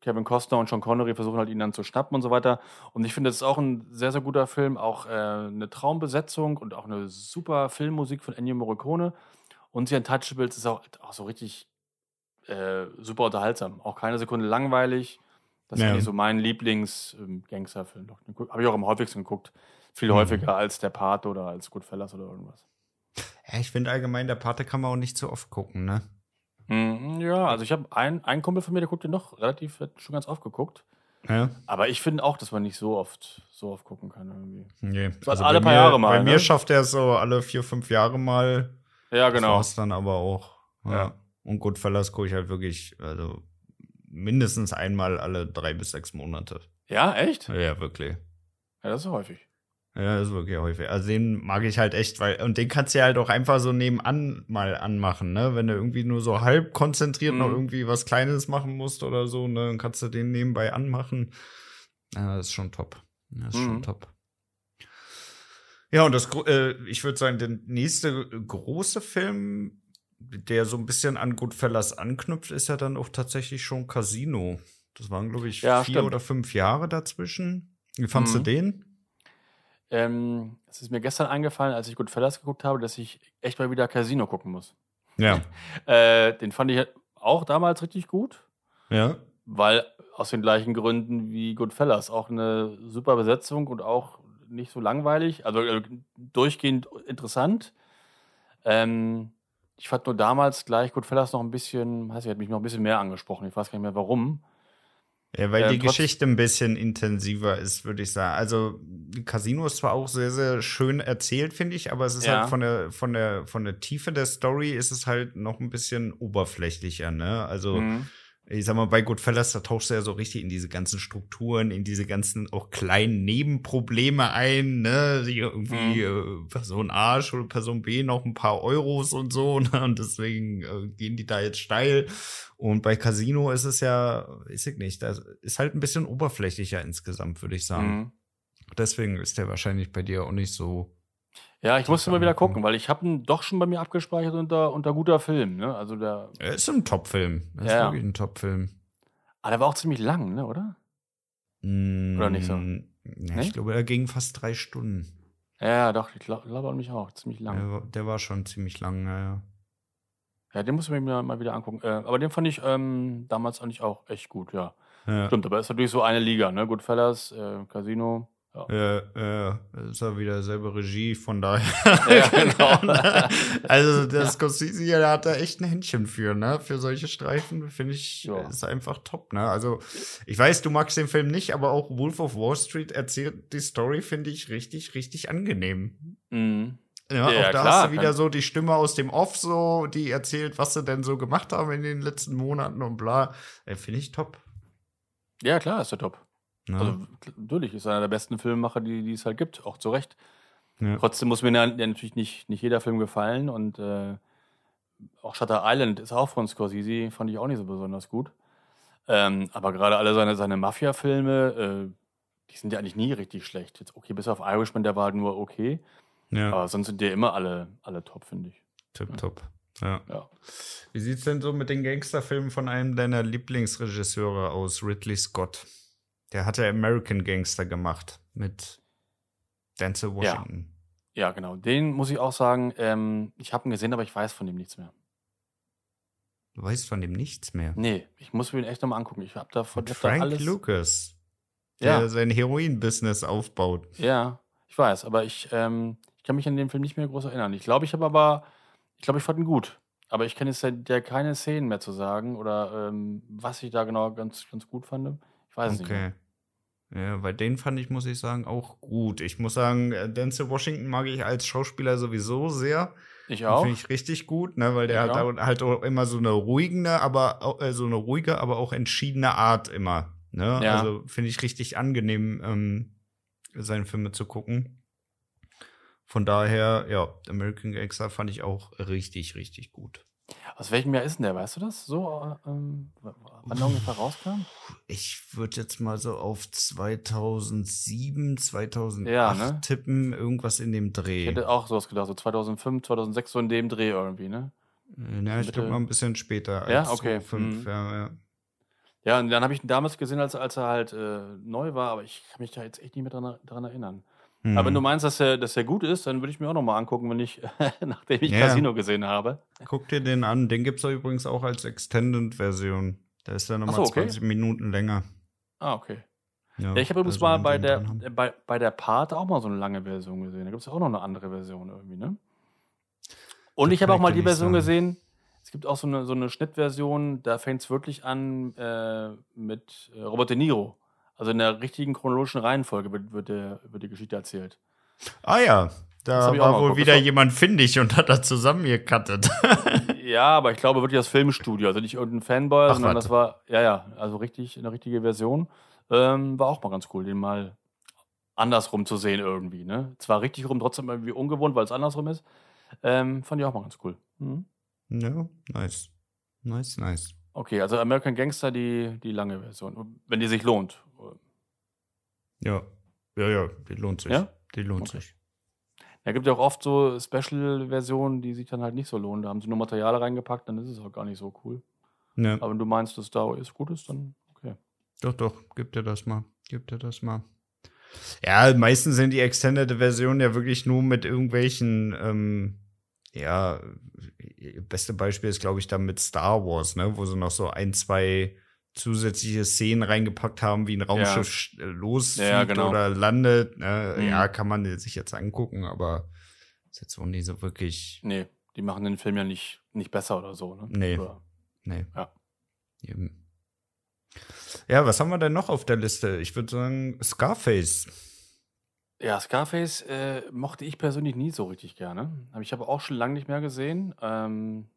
Kevin Costner und Sean Connery versuchen halt ihn dann zu schnappen und so weiter. Und ich finde, das ist auch ein sehr, sehr guter Film. Auch äh, eine Traumbesetzung und auch eine super Filmmusik von Ennio Morricone. Und The Untouchables ist auch, auch so richtig äh, super unterhaltsam. Auch keine Sekunde langweilig. Das ist
Ja.
eigentlich so mein Lieblings-Gangsterfilm. Habe ich auch am häufigsten geguckt. Viel
Mhm.
häufiger als Der Pate oder als Goodfellas oder irgendwas.
Ja, ich finde allgemein, der Pate kann man auch nicht so oft gucken, ne?
Mhm, ja, also ich habe einen, einen Kumpel von mir, der guckt den noch relativ, hat schon ganz oft geguckt.
Ja.
Aber ich finde auch, dass man nicht so oft, so oft gucken kann irgendwie.
Nee.
So
Also
alle
bei
paar
mir,
Jahre mal,
Bei mir
ne?
schafft er es so alle vier, fünf Jahre mal.
Ja,
Das
genau.
war's dann aber auch. Ja.
Ja.
Und Goodfellas gucke ich halt wirklich, also mindestens einmal alle drei bis sechs Monate.
Ja, echt?
Ja, wirklich.
Ja, das ist häufig.
Ja, das ist wirklich häufig. Also den mag ich halt echt, weil, und den kannst du ja halt auch einfach so nebenan mal anmachen, ne? Wenn du irgendwie nur so halb konzentriert noch
Mhm.
irgendwie was Kleines machen musst oder so, ne? Dann kannst du den nebenbei anmachen. Ja, das ist schon top. Das ist schon
Mhm.
top. Ja, und das, äh, ich würde sagen, der nächste große Film, der so ein bisschen an Goodfellas anknüpft, ist ja dann auch tatsächlich schon Casino. Das waren, glaube ich,
Ja,
vier
stimmt.
oder fünf Jahre dazwischen. Wie fandst du
Mhm.
den?
Ähm, es ist mir gestern eingefallen, als ich Goodfellas geguckt habe, dass ich echt mal wieder Casino gucken muss.
Ja.
Äh, den fand ich auch damals richtig gut,
Ja.
weil aus den gleichen Gründen wie Goodfellas. Auch eine super Besetzung und auch nicht so langweilig, also äh, durchgehend interessant. Ähm, ich fand nur damals gleich Goodfellas noch ein bisschen, weiß ich, hat mich noch ein bisschen mehr angesprochen. Ich weiß gar nicht mehr warum.
Ja, weil
Ähm,
die Geschichte ein bisschen intensiver ist, würde ich sagen. Also Casino ist zwar auch sehr, sehr schön erzählt, finde ich, aber es ist
Ja.
halt von der, von der, von der Tiefe der Story ist es halt noch ein bisschen oberflächlicher, ne? Also
Mhm.
ich sag mal, bei Goodfellas, da tauchst du ja so richtig in diese ganzen Strukturen, in diese ganzen auch kleinen Nebenprobleme ein, ne? Die irgendwie äh, Person A schuldet Person B noch ein paar Euros und so, ne? Und deswegen äh, gehen die da jetzt steil. Und bei Casino ist es ja, weiß ich nicht, das ist halt ein bisschen oberflächlicher insgesamt, würde ich sagen.
Mhm.
Deswegen ist der wahrscheinlich bei dir auch nicht so.
Ja, ich musste mal wieder
angekommen.
gucken, weil ich habe ihn doch schon bei mir abgespeichert unter, unter guter Film. Ne? Also der,
Er ist ein Top-Film. Er ist
Ja.
wirklich ein Top-Film.
ah, der war auch ziemlich lang, ne, oder? Oder nicht so?
Mm, Ja,
Nee?
Ich glaube, er ging fast drei Stunden.
Ja, doch, ich glaube glaub an mich auch, ziemlich lang.
Der, war- der war schon ziemlich lang, ja.
Ja, den muss ich mir mal wieder angucken. Äh, aber den fand ich ähm, damals eigentlich auch echt gut, ja.
ja.
Stimmt, aber ist natürlich so eine Liga, ne? Goodfellas, äh, Casino. Ja.
Ja, ja, ist ja wieder selbe Regie, von daher.
Ja, genau.
also, der Scorsese, der hat da echt ein Händchen für, ne? Für solche Streifen, finde ich,
Ja.
ist einfach top, ne? Also, ich weiß, du magst den Film nicht, aber auch Wolf of Wall Street erzählt die Story, finde ich, richtig, richtig angenehm.
Mhm.
Ja,
Ja,
auch da
klar,
hast du wieder so die Stimme aus dem Off, so, die erzählt, was sie denn so gemacht haben in den letzten Monaten und bla. Äh, Finde ich top.
Ja, klar, ist der top.
Ne?
Also, natürlich ist einer der besten Filmemacher, die, die es halt gibt, auch zu Recht.
Ja.
Trotzdem muss mir ja, ja natürlich nicht, nicht jeder Film gefallen und äh, auch Shutter Island ist auch von Scorsese, fand ich auch nicht so besonders gut. Ähm, aber gerade alle seine, seine Mafia-Filme, äh, die sind ja eigentlich nie richtig schlecht. Jetzt okay, bis auf Irishman, der war halt nur okay.
Ja.
Aber sonst sind die immer alle, alle top, finde ich.
Tipptopp. Ja.
Ja.
Wie sieht's denn so mit den Gangsterfilmen von einem deiner Lieblingsregisseure aus, Ridley Scott? Der hat ja American Gangster gemacht mit Denzel Washington.
Ja, genau. Den muss ich auch sagen, ähm, ich habe ihn gesehen, aber ich weiß von dem nichts mehr.
Du weißt von dem nichts mehr.
Nee, ich muss mir den echt nochmal angucken. Ich habe da von
Frank
alles.
Lucas. der
Ja.
sein Heroin-Business aufbaut.
Ja, ich weiß, aber ich, ähm, ich kann mich an den Film nicht mehr groß erinnern. Ich glaube, ich habe aber, ich glaube, ich fand ihn gut. Aber ich kann jetzt ja ja keine Szenen mehr zu sagen oder ähm, was ich da genau ganz, ganz gut fand. Ich weiß es nicht.
Okay. Ja, bei den fand ich, muss ich sagen, auch gut. Ich muss sagen, äh, Denzel Washington mag ich als Schauspieler sowieso sehr.
Ich auch.
Finde ich richtig gut, ne, weil der
Ich
hat
auch.
halt auch immer so eine ruhige, aber auch, äh, so eine ruhige, aber auch entschiedene Art immer. Ne?
Ja.
Also finde ich richtig angenehm, ähm, seine Filme zu gucken. Von daher, ja, American Gangster fand ich auch richtig, richtig gut.
Aus welchem Jahr ist denn der? Weißt du das? So, äh, ähm, wann der ungefähr rauskam?
Ich würde jetzt mal so auf 2007, 2008
Ja, ne?
tippen, irgendwas in dem
Ich
Dreh.
hätte auch sowas gedacht, so 2005, 2006, so in dem Dreh irgendwie, ne?
Äh, Ja, ich glaube mal ein bisschen später.
Ja,
als
okay.
2005,
Mhm.
ja, ja.
Ja, und dann habe ich ihn damals gesehen, als, als er halt äh, neu war, aber ich kann mich da jetzt echt nicht mehr dran, dran erinnern.
Hm.
Aber wenn du meinst, dass er, dass er gut ist, dann würde ich mir auch nochmal angucken, wenn ich, nachdem ich
Ja.
Casino gesehen habe.
Guck dir den an. Den gibt's ja übrigens auch als Extended-Version. Der ist dann nochmal
so, okay.
20 Minuten länger.
Ah, okay.
Ja,
Ja, ich habe übrigens
also
mal bei der, bei, bei der Part auch mal so eine lange Version gesehen. Da gibt es ja auch noch eine andere Version irgendwie, ne? Und
Das
ich habe auch mal die Version
sagen.
gesehen. Es gibt auch so eine, so eine Schnittversion, da fängt es wirklich an äh, mit äh, Robert De Niro. Also in der richtigen chronologischen Reihenfolge wird, wird, der, wird die Geschichte erzählt.
Ah ja,
Das
da war wohl wieder
Das
jemand findig und hat da zusammengekattet.
Ja, aber ich glaube wirklich das Filmstudio, also nicht irgendein Fanboy,
Ach,
sondern
warte.
das war, ja, ja, also richtig, eine richtige Version. Ähm, war auch mal ganz cool, den mal andersrum zu sehen irgendwie, ne? Zwar richtig rum, trotzdem irgendwie ungewohnt, weil es andersrum ist. Ähm, fand ich auch mal ganz cool. Mhm.
ja, nice. Nice, nice.
Okay, also American Gangster, die, die lange Version, wenn die sich lohnt.
Ja, ja, ja, die lohnt sich.
Ja?
Die lohnt
Okay.
sich.
Da gibt ja auch oft so Special-Versionen, die sich dann halt nicht so lohnen. Da haben sie nur Material reingepackt, dann ist es auch gar nicht so cool.
Ja,
Aber wenn du meinst, dass da ist gut ist, dann okay.
doch, doch, gib dir das mal. Gib dir das mal. Ja, meistens sind die Extended-Versionen ja wirklich nur mit irgendwelchen, ähm, ja, beste Beispiel ist, glaube ich, dann mit Star Wars, ne, wo sie noch so ein, zwei zusätzliche Szenen reingepackt haben, wie ein Raumschiff sch- äh, losfliegt
Ja, genau.
oder landet. Ne?
Mhm.
Ja, kann man sich jetzt angucken, aber ist jetzt auch nicht so wirklich.
Nee, die machen den Film ja nicht, nicht besser oder so, ne?
Nee.
Oder,
Nee.
Ja.
Eben. Ja, was haben wir denn noch auf der Liste? Ich würde sagen, Scarface.
Ja, Scarface äh, mochte ich persönlich nie so richtig gerne. Aber ich habe auch schon lange nicht mehr gesehen. Ähm,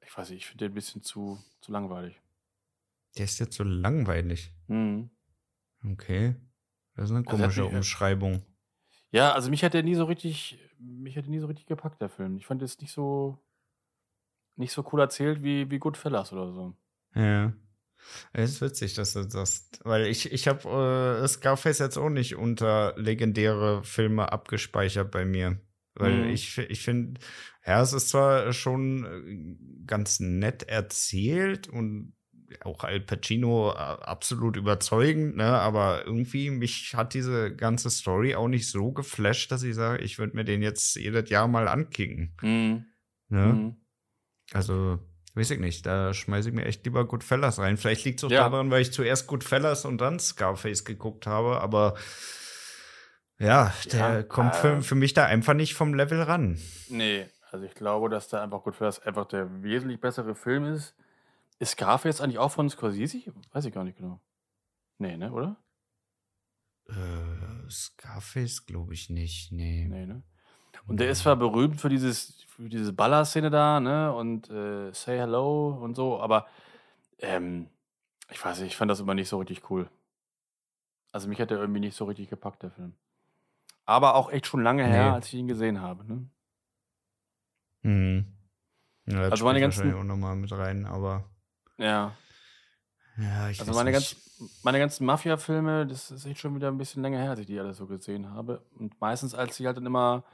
ich weiß nicht, ich finde den ein bisschen zu, zu langweilig.
Der ist jetzt so langweilig.
Mhm.
Okay. Das ist eine
Also
komische
äh,
Umschreibung.
Ja, also mich hat der nie so richtig, mich hat der nie so richtig gepackt, der Film. Ich fand es nicht so, nicht so cool erzählt wie, wie Goodfellas oder so.
Ja. Es ist witzig, dass du das, weil ich, ich habe äh, Scarface jetzt auch nicht unter legendäre Filme abgespeichert bei mir. Weil
Mhm.
ich, ich finde, ja, es ist zwar schon ganz nett erzählt und auch Al Pacino äh, absolut überzeugend, ne? Aber irgendwie mich hat diese ganze Story auch nicht so geflasht, dass ich sage, ich würde mir den jetzt jedes Jahr mal ankicken.
Mhm.
Ne?
Mhm.
Also, weiß ich nicht, da schmeiße ich mir echt lieber Goodfellas rein. Vielleicht liegt es auch
Ja.
daran, weil ich zuerst Goodfellas und dann Scarface geguckt habe, aber ja, der
Ja,
kommt
äh,
für, für mich da einfach nicht vom Level ran.
Nee, also ich glaube, dass da einfach Goodfellas einfach der wesentlich bessere Film ist. Ist Scarface eigentlich auch von Scorsese? Weiß ich gar nicht genau. Nee, ne, oder?
Äh, Scarface glaube ich nicht, nee.
Nee, ne? Und der ist zwar berühmt für dieses, für diese Baller-Szene da, ne? Und äh, Say Hello und so, aber ähm, ich weiß nicht, ich fand das immer nicht so richtig cool. Also mich hat der irgendwie nicht so richtig gepackt, der Film. Aber auch echt schon lange her,
Nee.
als ich ihn gesehen habe, ne?
Hm. Ja, das
Also meine ganzen-
auch nochmal mit rein, aber
Ja.
ja, ich
Also meine,
nicht.
ganz, meine ganzen Mafia-Filme, das ist echt schon wieder ein bisschen länger her, als ich die alle so gesehen habe. Und meistens, als sie halt dann immer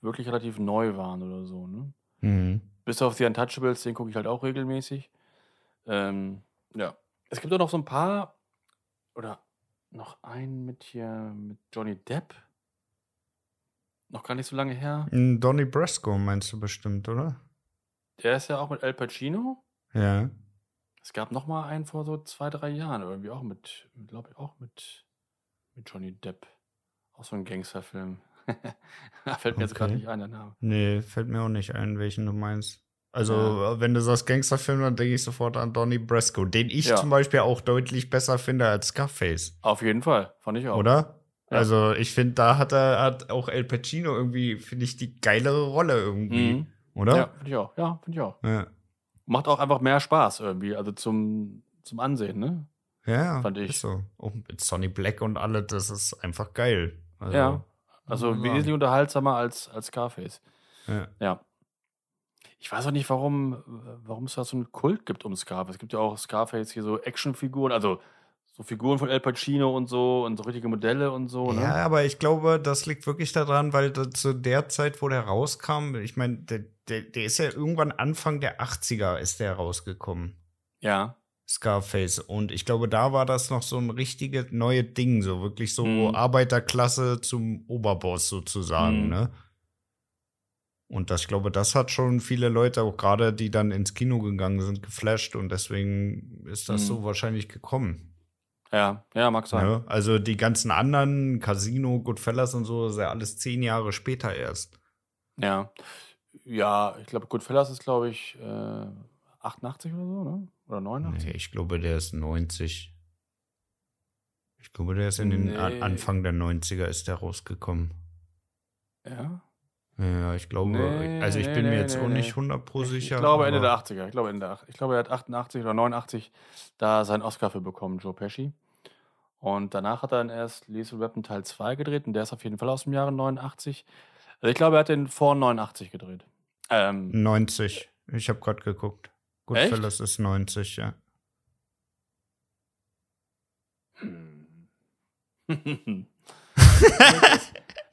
wirklich relativ neu waren oder so, ne?
Hm.
Bis auf die Untouchables, den gucke ich halt auch regelmäßig. Ähm, ja. Es gibt auch noch so ein paar, oder noch einen mit hier, mit Johnny Depp. Noch gar nicht so lange her.
Donnie Brasco meinst du bestimmt, oder?
Der ist ja auch mit Al Pacino.
Ja.
Es gab noch mal einen vor so zwei, drei Jahren irgendwie auch mit, glaube ich, auch mit mit Johnny Depp. Auch so ein Gangsterfilm. da fällt mir jetzt gerade
Okay.
nicht ein, der Name.
Nee, fällt mir auch nicht ein, welchen du meinst. Also,
Ja.
wenn du sagst Gangsterfilm, dann denke ich sofort an Donnie Brasco, den ich
Ja.
zum Beispiel auch deutlich besser finde als Scarface,
Auf jeden Fall, fand ich auch.
oder?
Ja.
Also, ich finde, da hat er hat auch El Pacino irgendwie, finde ich, die geilere Rolle irgendwie,
Mhm.
oder?
Ja, finde ich auch. Ja, finde ich auch.
Ja.
Macht auch einfach mehr Spaß irgendwie, also zum, zum Ansehen, ne?
Ja,
Fand ich.
Ist so. Auch mit Sonny Black und alle, das ist einfach geil. Also,
Ja. Also wesentlich unterhaltsamer als, als Scarface.
Ja.
Ja. Ich weiß auch nicht, warum, warum es da so einen Kult gibt um Scarface. Es gibt ja auch Scarface hier so Actionfiguren, also so Figuren von El Pacino und so und so richtige Modelle und so. Ne?
Ja, aber ich glaube, das liegt wirklich daran, weil da zu der Zeit, wo der rauskam, ich meine, der, der, ist ja irgendwann Anfang der 80er ist der rausgekommen.
ja.
Scarface. Und ich glaube, da war das noch so ein richtiges neue Ding, so wirklich so
Mhm.
Arbeiterklasse zum Oberboss sozusagen,
Mhm.
ne? Und das, ich glaube, das hat schon viele Leute, auch gerade die dann ins Kino gegangen sind, geflasht und deswegen ist das
Mhm.
so wahrscheinlich gekommen.
Ja, ja, mag sein.
Ne? Also die ganzen anderen, Casino, Goodfellas und so, ist ja alles zehn Jahre später erst.
Ja. Ja, ich glaube, Goodfellas ist, glaube ich, äh, 88 oder so, ne? Oder 89?
Nee, ich glaube, der ist 90. Ich glaube, der ist in den
Nee.
Anfang der 90er ist der rausgekommen.
Ja.
Ja, ich glaube,
Nee,
also ich
nee,
bin mir jetzt auch nicht 100 pro
Ich,
sicher.
ich glaube Ende der 80er. Ich glaube, Ende der, ich glaube, er hat 88 oder 89 da seinen Oscar für bekommen, Joe Pesci. Und danach hat er dann erst Lethal Weapon Teil 2 gedreht und der ist auf jeden Fall aus dem Jahre 89. Also ich glaube, er hat den vor 89 gedreht. Ähm,
90. Ich habe gerade geguckt. Goodfellas ist 90, ja.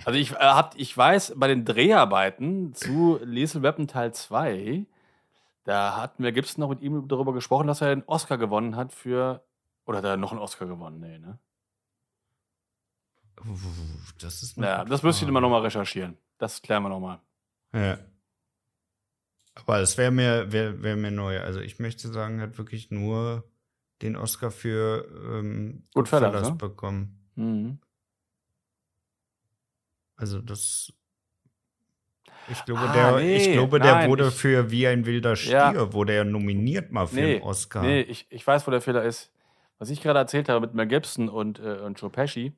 also ich, äh, hab, ich weiß, bei den Dreharbeiten zu Lethal Weapon Teil 2, da hat Mel Gibson noch mit ihm darüber gesprochen, dass er einen Oscar gewonnen hat für. Oder hat er noch einen Oscar gewonnen? Nee, ne?
Das ist
Ja, das müsste ich immer nochmal recherchieren. Das klären wir nochmal.
Ja. Aber es wäre mir, wär, wär mir neu. Also ich möchte sagen, er hat wirklich nur den Oscar für ähm,
Goodfellas,
Goodfellas
ne?
bekommen.
Mhm.
Also das. Ich glaube,
Ah,
der,
nee,
ich glaube, der
nein,
wurde
ich-
für Wie ein wilder Stier,
Ja.
wurde er nominiert mal für
Nee,
einen Oscar.
Nee, ich, ich weiß, wo der Fehler ist. Was ich gerade erzählt habe mit Mel Gibson und, äh, und Joe Pesci,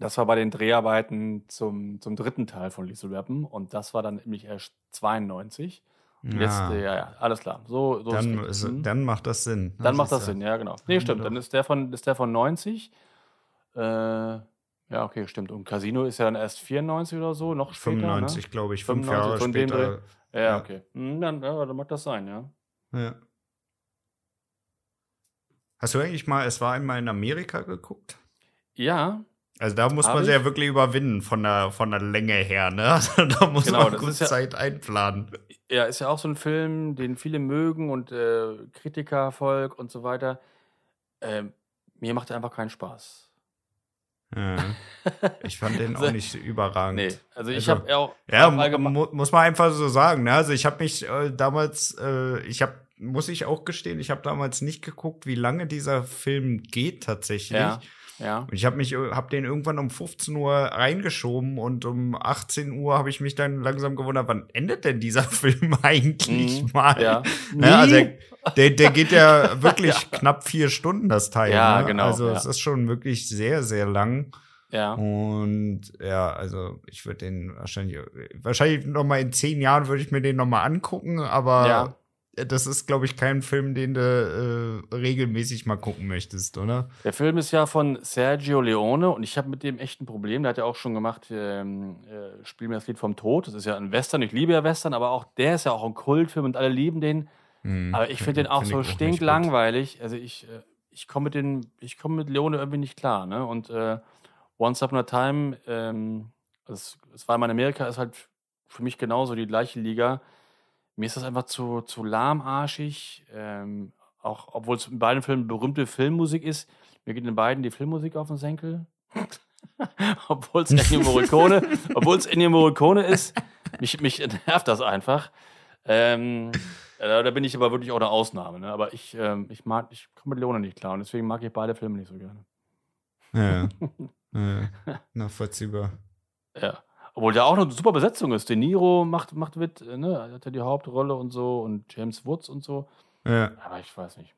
das war bei den Dreharbeiten zum, zum dritten Teil von Lethal Weapon und das war dann nämlich erst 92. Und Jetzt,
Ja.
äh, ja, ja, alles klar. So, so
dann,
ist mhm.
dann macht das Sinn.
Dann macht
siehst
das
du.
Sinn, ja, genau. Nee, stimmt. Dann ist der von, ist der von 90. Äh, ja, okay, stimmt. Und Casino ist ja dann erst 94 oder so, noch später.
95, glaube ich, fünf
95,
Jahre später.
Ne? Ja,
Ja.
okay. Hm, Dann, ja, dann mag das sein, ja.
Ja. Hast du eigentlich mal, es war einmal in Amerika geguckt?
Ja,
Also da muss
Hab
man sich ja wirklich überwinden von der, von der Länge her, ne? Also da muss
Genau,
man gut
ja-
Zeit einplanen.
Ja, ist ja auch so ein Film, den viele mögen und äh, Kritikervolk und so weiter. Ähm, mir macht er einfach keinen Spaß.
Ja. Ich fand den auch
Also,
nicht überragend.
Nee, also ich
Also,
habe auch,
Ja, mu muss man einfach so sagen. Ne? Also ich habe mich äh, damals, äh, ich habe, muss ich auch gestehen, ich habe damals nicht geguckt, wie lange dieser Film geht tatsächlich.
Ja, ja.
Und ich habe mich, habe den irgendwann um 15 Uhr reingeschoben und um 18 Uhr habe ich mich dann langsam gewundert, wann endet denn dieser Film eigentlich
Mhm,
mal?
ja.
Ne? Also der, der, der geht ja wirklich knapp vier Stunden, das Teil.
Ja,
ne?
genau,
Also
ja.
es ist schon wirklich sehr, sehr lang.
Ja.
Und ja, also ich würde den wahrscheinlich, wahrscheinlich noch mal in zehn Jahren würde ich mir den noch mal angucken, aber
Ja.
Das ist, glaube ich, kein Film, den du äh, regelmäßig mal gucken möchtest, oder?
Der Film ist ja von Sergio Leone und ich habe mit dem echt ein Problem. Der hat ja auch schon gemacht, ähm, äh, Spiel mir das Lied vom Tod. Das ist ja ein Western. Ich liebe ja Western, aber auch der ist ja auch ein Kultfilm und alle lieben den.
Hm,
Aber ich finde den auch
find
so stinklangweilig. Also ich, äh, ich komme mit den, ich komme mit Leone irgendwie nicht klar. Ne? Und äh, Once Upon a Time, ähm, es, es war in Amerika, ist halt für mich genauso die gleiche Liga. Mir ist das einfach zu, zu lahmarschig. Ähm, auch obwohl es in beiden Filmen berühmte Filmmusik ist. Mir geht in beiden die Filmmusik auf den Senkel. obwohl es Ennio Morricone, obwohl es Ennio Morricone ist, mich, mich nervt das einfach. Ähm, äh, da bin ich aber wirklich auch eine Ausnahme. Ne? Aber ich, ähm, ich mag, ich komme mit Leone nicht klar und deswegen mag ich beide Filme nicht so gerne.
Ja. ja. Nachvollziehbar.
Ja. Obwohl der auch eine super Besetzung ist. De Niro macht, macht mit, äh, ne? Hat ja die Hauptrolle und so und James Woods und so.
Ja.
Aber ich weiß nicht.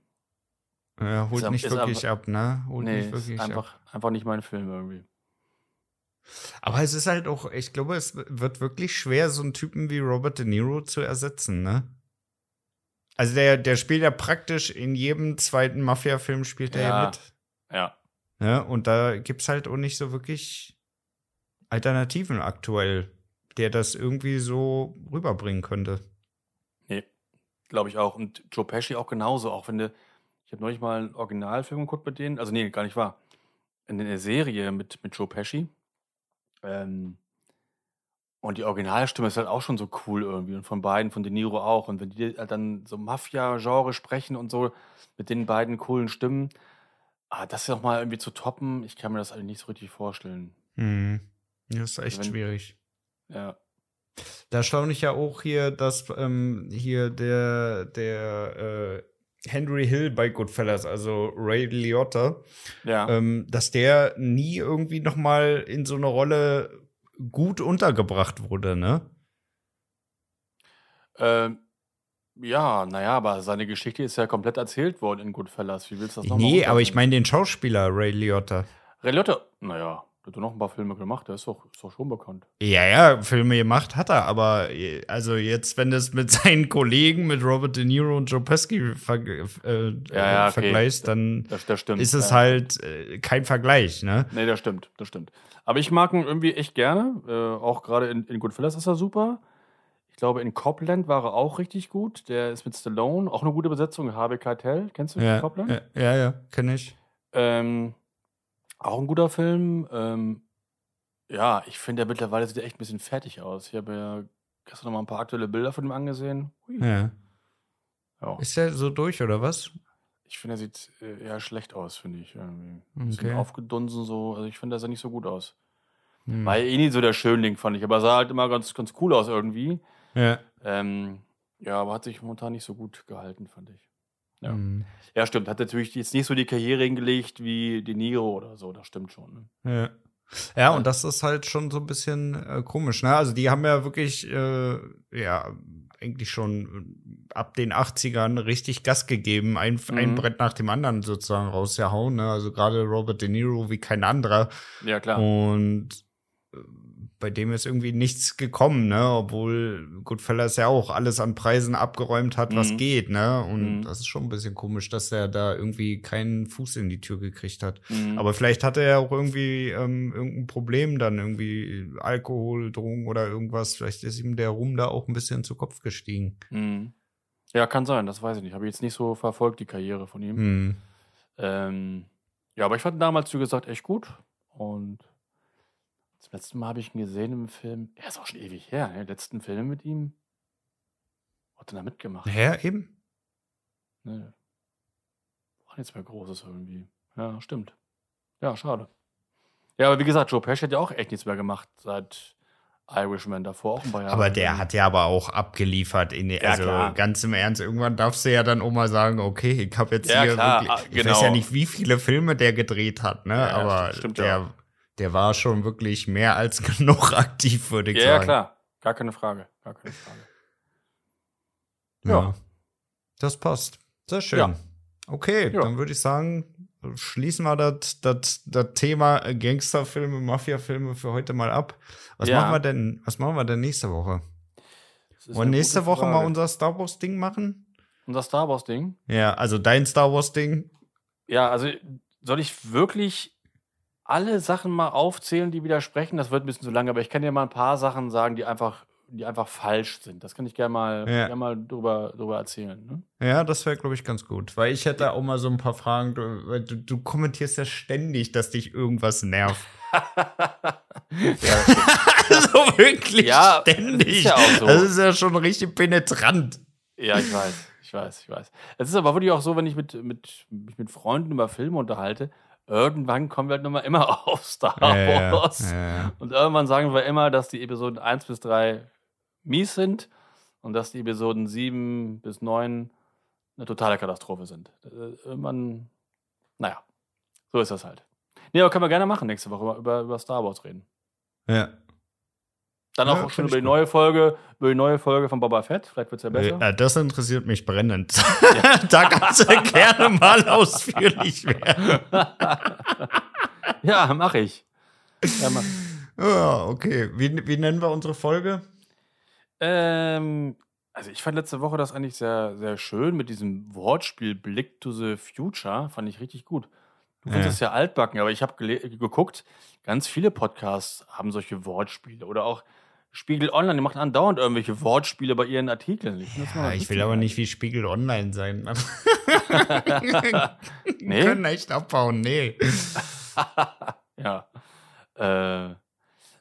Ja, holt
Ist
nicht
ist
wirklich
einfach-
ab, ne? Holt
nee,
nicht
ist
wirklich ab.
einfach, einfach nicht mein Film irgendwie.
Aber es ist halt auch, ich glaube, es wird wirklich schwer, so einen Typen wie Robert De Niro zu ersetzen, ne? Also der, der spielt ja praktisch in jedem zweiten Mafia-Film spielt er ja
Ja.
mit.
Ja.
Ne? Und da gibt's halt auch nicht so wirklich Alternativen aktuell, der das irgendwie so rüberbringen könnte.
Nee, glaube ich auch. Und Joe Pesci auch genauso. Auch wenn du, ich habe neulich mal einen Originalfilm geguckt mit denen. Also nee, gar nicht wahr. In der Serie mit, mit Joe Pesci. Ähm, und die Originalstimme ist halt auch schon so cool irgendwie. Und von beiden, von De Niro auch. Und wenn die halt dann so Mafia-Genre sprechen und so, mit den beiden coolen Stimmen, ah, das mal irgendwie zu toppen, ich kann mir das eigentlich nicht so richtig vorstellen.
Hm. Das ist echt
Wenn-
schwierig.
Ja.
Da staune ich ja auch hier, dass ähm, hier der, der äh, Henry Hill bei Goodfellas, also Ray Liotta,
Ja.
ähm, dass der nie irgendwie noch mal in so eine Rolle gut untergebracht wurde, ne?
Ähm, ja, naja, aber seine Geschichte ist ja komplett erzählt worden in Goodfellas. Wie willst du das nochmal
Nee, aber ich meine den Schauspieler Ray Liotta.
Ray Liotta, naja, hat doch noch ein paar Filme gemacht, der ist doch, ist doch schon bekannt.
Ja, ja, Filme gemacht hat er, aber also jetzt, wenn du es mit seinen Kollegen, mit Robert De Niro und Joe Pesci ver äh,
Ja, ja, okay.
vergleichst, dann
Das, das
ist es
ja.
halt äh, kein Vergleich, ne?
Nee, das stimmt, das stimmt. Aber ich mag ihn irgendwie echt gerne. Äh, auch gerade in, in Goodfellas ist er super. Ich glaube, in Copland war er auch richtig gut. Der ist mit Stallone. Auch eine gute Besetzung. Harvey Keitel. Kennst du
Ja,
Copland?
ja, ja, ja kenne ich.
Ähm, auch ein guter Film. Ähm, ja, ich finde, der mittlerweile sieht er echt ein bisschen fertig aus. Ich habe ja gestern noch mal ein paar aktuelle Bilder von ihm angesehen.
Ja.
Ja.
Ist der so durch, oder was?
Ich finde, er sieht äh, eher schlecht aus, finde ich. Irgendwie. Ein bisschen
Okay.
aufgedunsen so. Also ich finde, er sah nicht so gut aus.
Hm.
War ja eh nicht so der Schönling, fand ich. Aber sah halt immer ganz, ganz cool aus irgendwie.
Ja.
Ähm, ja, aber hat sich momentan nicht so gut gehalten, fand ich. Ja.
Hm.
Ja, stimmt. Hat natürlich jetzt nicht so die Karriere hingelegt wie De Niro oder so. Das stimmt schon. Ne?
Ja. Ja, und das ist halt schon so ein bisschen äh, komisch, ne? Also die haben ja wirklich, äh, ja, eigentlich schon ab den 80ern richtig Gas gegeben, ein, ein
Mhm.
Brett nach dem anderen sozusagen rausgehauen, ne? Also gerade Robert De Niro wie kein anderer.
Ja, klar.
Und äh, bei dem ist irgendwie nichts gekommen, ne? Obwohl Goodfellas ja auch alles an Preisen abgeräumt hat, was
Mhm.
geht, ne? Und
Mhm.
das ist schon ein bisschen komisch, dass er da irgendwie keinen Fuß in die Tür gekriegt hat.
Mhm.
Aber vielleicht hatte er auch irgendwie ähm, irgendein Problem dann, irgendwie Alkohol, Drogen oder irgendwas. Vielleicht ist ihm der Ruhm da auch ein bisschen zu Kopf gestiegen.
Mhm. Ja, kann sein, das weiß ich nicht. Habe ich jetzt nicht so verfolgt, die Karriere von ihm.
Hm.
Ähm, ja, aber ich fand damals, wie gesagt, echt gut. Und das letzte Mal habe ich ihn gesehen im Film. Er ist auch schon ewig her, ne? Letzten Film mit ihm. Hat er da mitgemacht?
Ja, eben.
Ne. War nichts mehr Großes irgendwie. Ja, stimmt. Ja, schade. Ja, aber wie gesagt, Joe Pesci hat ja auch echt nichts mehr gemacht seit Irishman davor auch ein paar Jahre.
Aber der hat ja aber auch abgeliefert. In,
Ja,
also
klar.
ganz im Ernst, irgendwann darfst du ja dann auch mal sagen, okay, ich habe jetzt
Ja,
hier
klar,
wirklich,
ah,
ich weiß
genau.
ja nicht, wie viele Filme der gedreht hat, ne?
Ja,
aber
stimmt,
der,
ja.
Der war schon wirklich mehr als genug aktiv, würde ich
Ja, ja,
sagen.
klar. Gar keine Frage. Gar keine Frage.
Ja.
Ja.
Das passt. Sehr schön.
Ja.
Okay,
Ja.
dann würde ich sagen, schließen wir das, Thema Gangsterfilme, Mafiafilme für heute mal ab. Was
Ja.
machen wir denn, was machen wir denn nächste Woche? Wollen
eine
nächste Woche mal unser Star Wars Ding machen?
unser Star Wars Ding.
Ja, also dein Star Wars Ding.
Ja, also soll ich wirklich alle Sachen mal aufzählen, die widersprechen? Das wird ein bisschen zu lange, aber ich kann dir mal ein paar Sachen sagen, die einfach, die einfach falsch sind. Das kann ich gerne mal,
Ja.
gern mal drüber, drüber erzählen. Ne?
Ja, das wäre, glaube ich, ganz gut. Weil ich hätte auch mal so ein paar Fragen. Du, du, du kommentierst ja ständig, dass dich irgendwas nervt.
ja,
also wirklich
Ja,
ständig.
ist ja so.
Das ist ja schon richtig penetrant.
ja, ich weiß, ich weiß, ich weiß. Es ist aber wirklich auch so, wenn ich mit, mit, mich mit Freunden über Filme unterhalte, irgendwann kommen wir halt nochmal immer auf Star Wars.
ja, ja.
Und irgendwann sagen wir immer, dass die Episoden 1 bis 3 mies sind und dass die Episoden 7 bis 9 eine totale Katastrophe sind. Äh, Irgendwann, naja, so ist das halt. Nee, aber können wir gerne machen nächste Woche über, über Star Wars reden.
Ja.
Dann
Ja,
auch schon
find
über die neue Folge, über die neue Folge von Boba Fett. Vielleicht wird es ja besser.
Äh, das interessiert mich brennend. da kannst du gerne mal ausführlich werden.
ja, mache ich. Ja, mach.
Ja, okay. Wie, wie nennen wir unsere Folge?
Ähm, also ich fand letzte Woche das eigentlich sehr, sehr schön mit diesem Wortspiel Blick to the Future. Fand ich richtig gut. Du findest
Ja.
es ja altbacken, aber ich habe geguckt, ganz viele Podcasts haben solche Wortspiele. Oder auch Spiegel Online, die machen andauernd irgendwelche Wortspiele bei ihren Artikeln. Ich,
Ja, ich will aber nicht wie Spiegel Online sein.
Nee?
Wir können echt abbauen, nee.
Ja. Äh,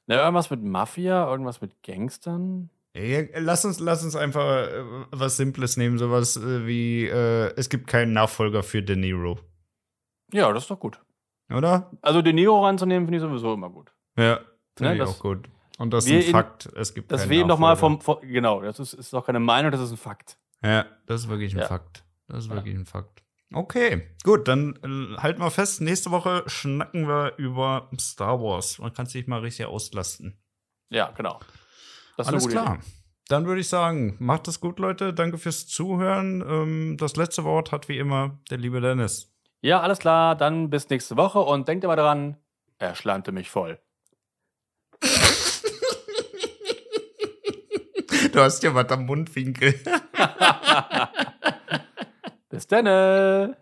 na, irgendwas mit Mafia, irgendwas mit Gangstern.
Ja, Lass uns, lass uns einfach äh, was Simples nehmen, sowas äh, wie äh, es gibt keinen Nachfolger für De Niro,
Ja, das ist doch gut.
oder?
Also De Niro ranzunehmen, finde ich sowieso immer gut.
Ja, finde
Ne,
ich
das-
auch gut. Und das ist ein
in-
Fakt. Es gibt
Das wir eben nochmal vom, vom. Genau, das ist, ist doch keine Meinung, das ist ein Fakt.
Ja, das ist wirklich ein
Ja.
Fakt. Das ist
Ja.
wirklich ein Fakt. Okay, gut, dann äh, halten wir fest. Nächste Woche schnacken wir über Star Wars. Man kann sich mal richtig auslasten.
Ja, genau. Das ist
Alles klar. Dann würde ich sagen, macht es gut, Leute. Danke fürs Zuhören. Ähm, das letzte Wort hat wie immer der liebe Dennis.
Idee. Ja, alles klar. Dann bis nächste Woche und denkt immer dran, er schleimte mich voll.
Du hast ja was am Mundwinkel.
Bis dann.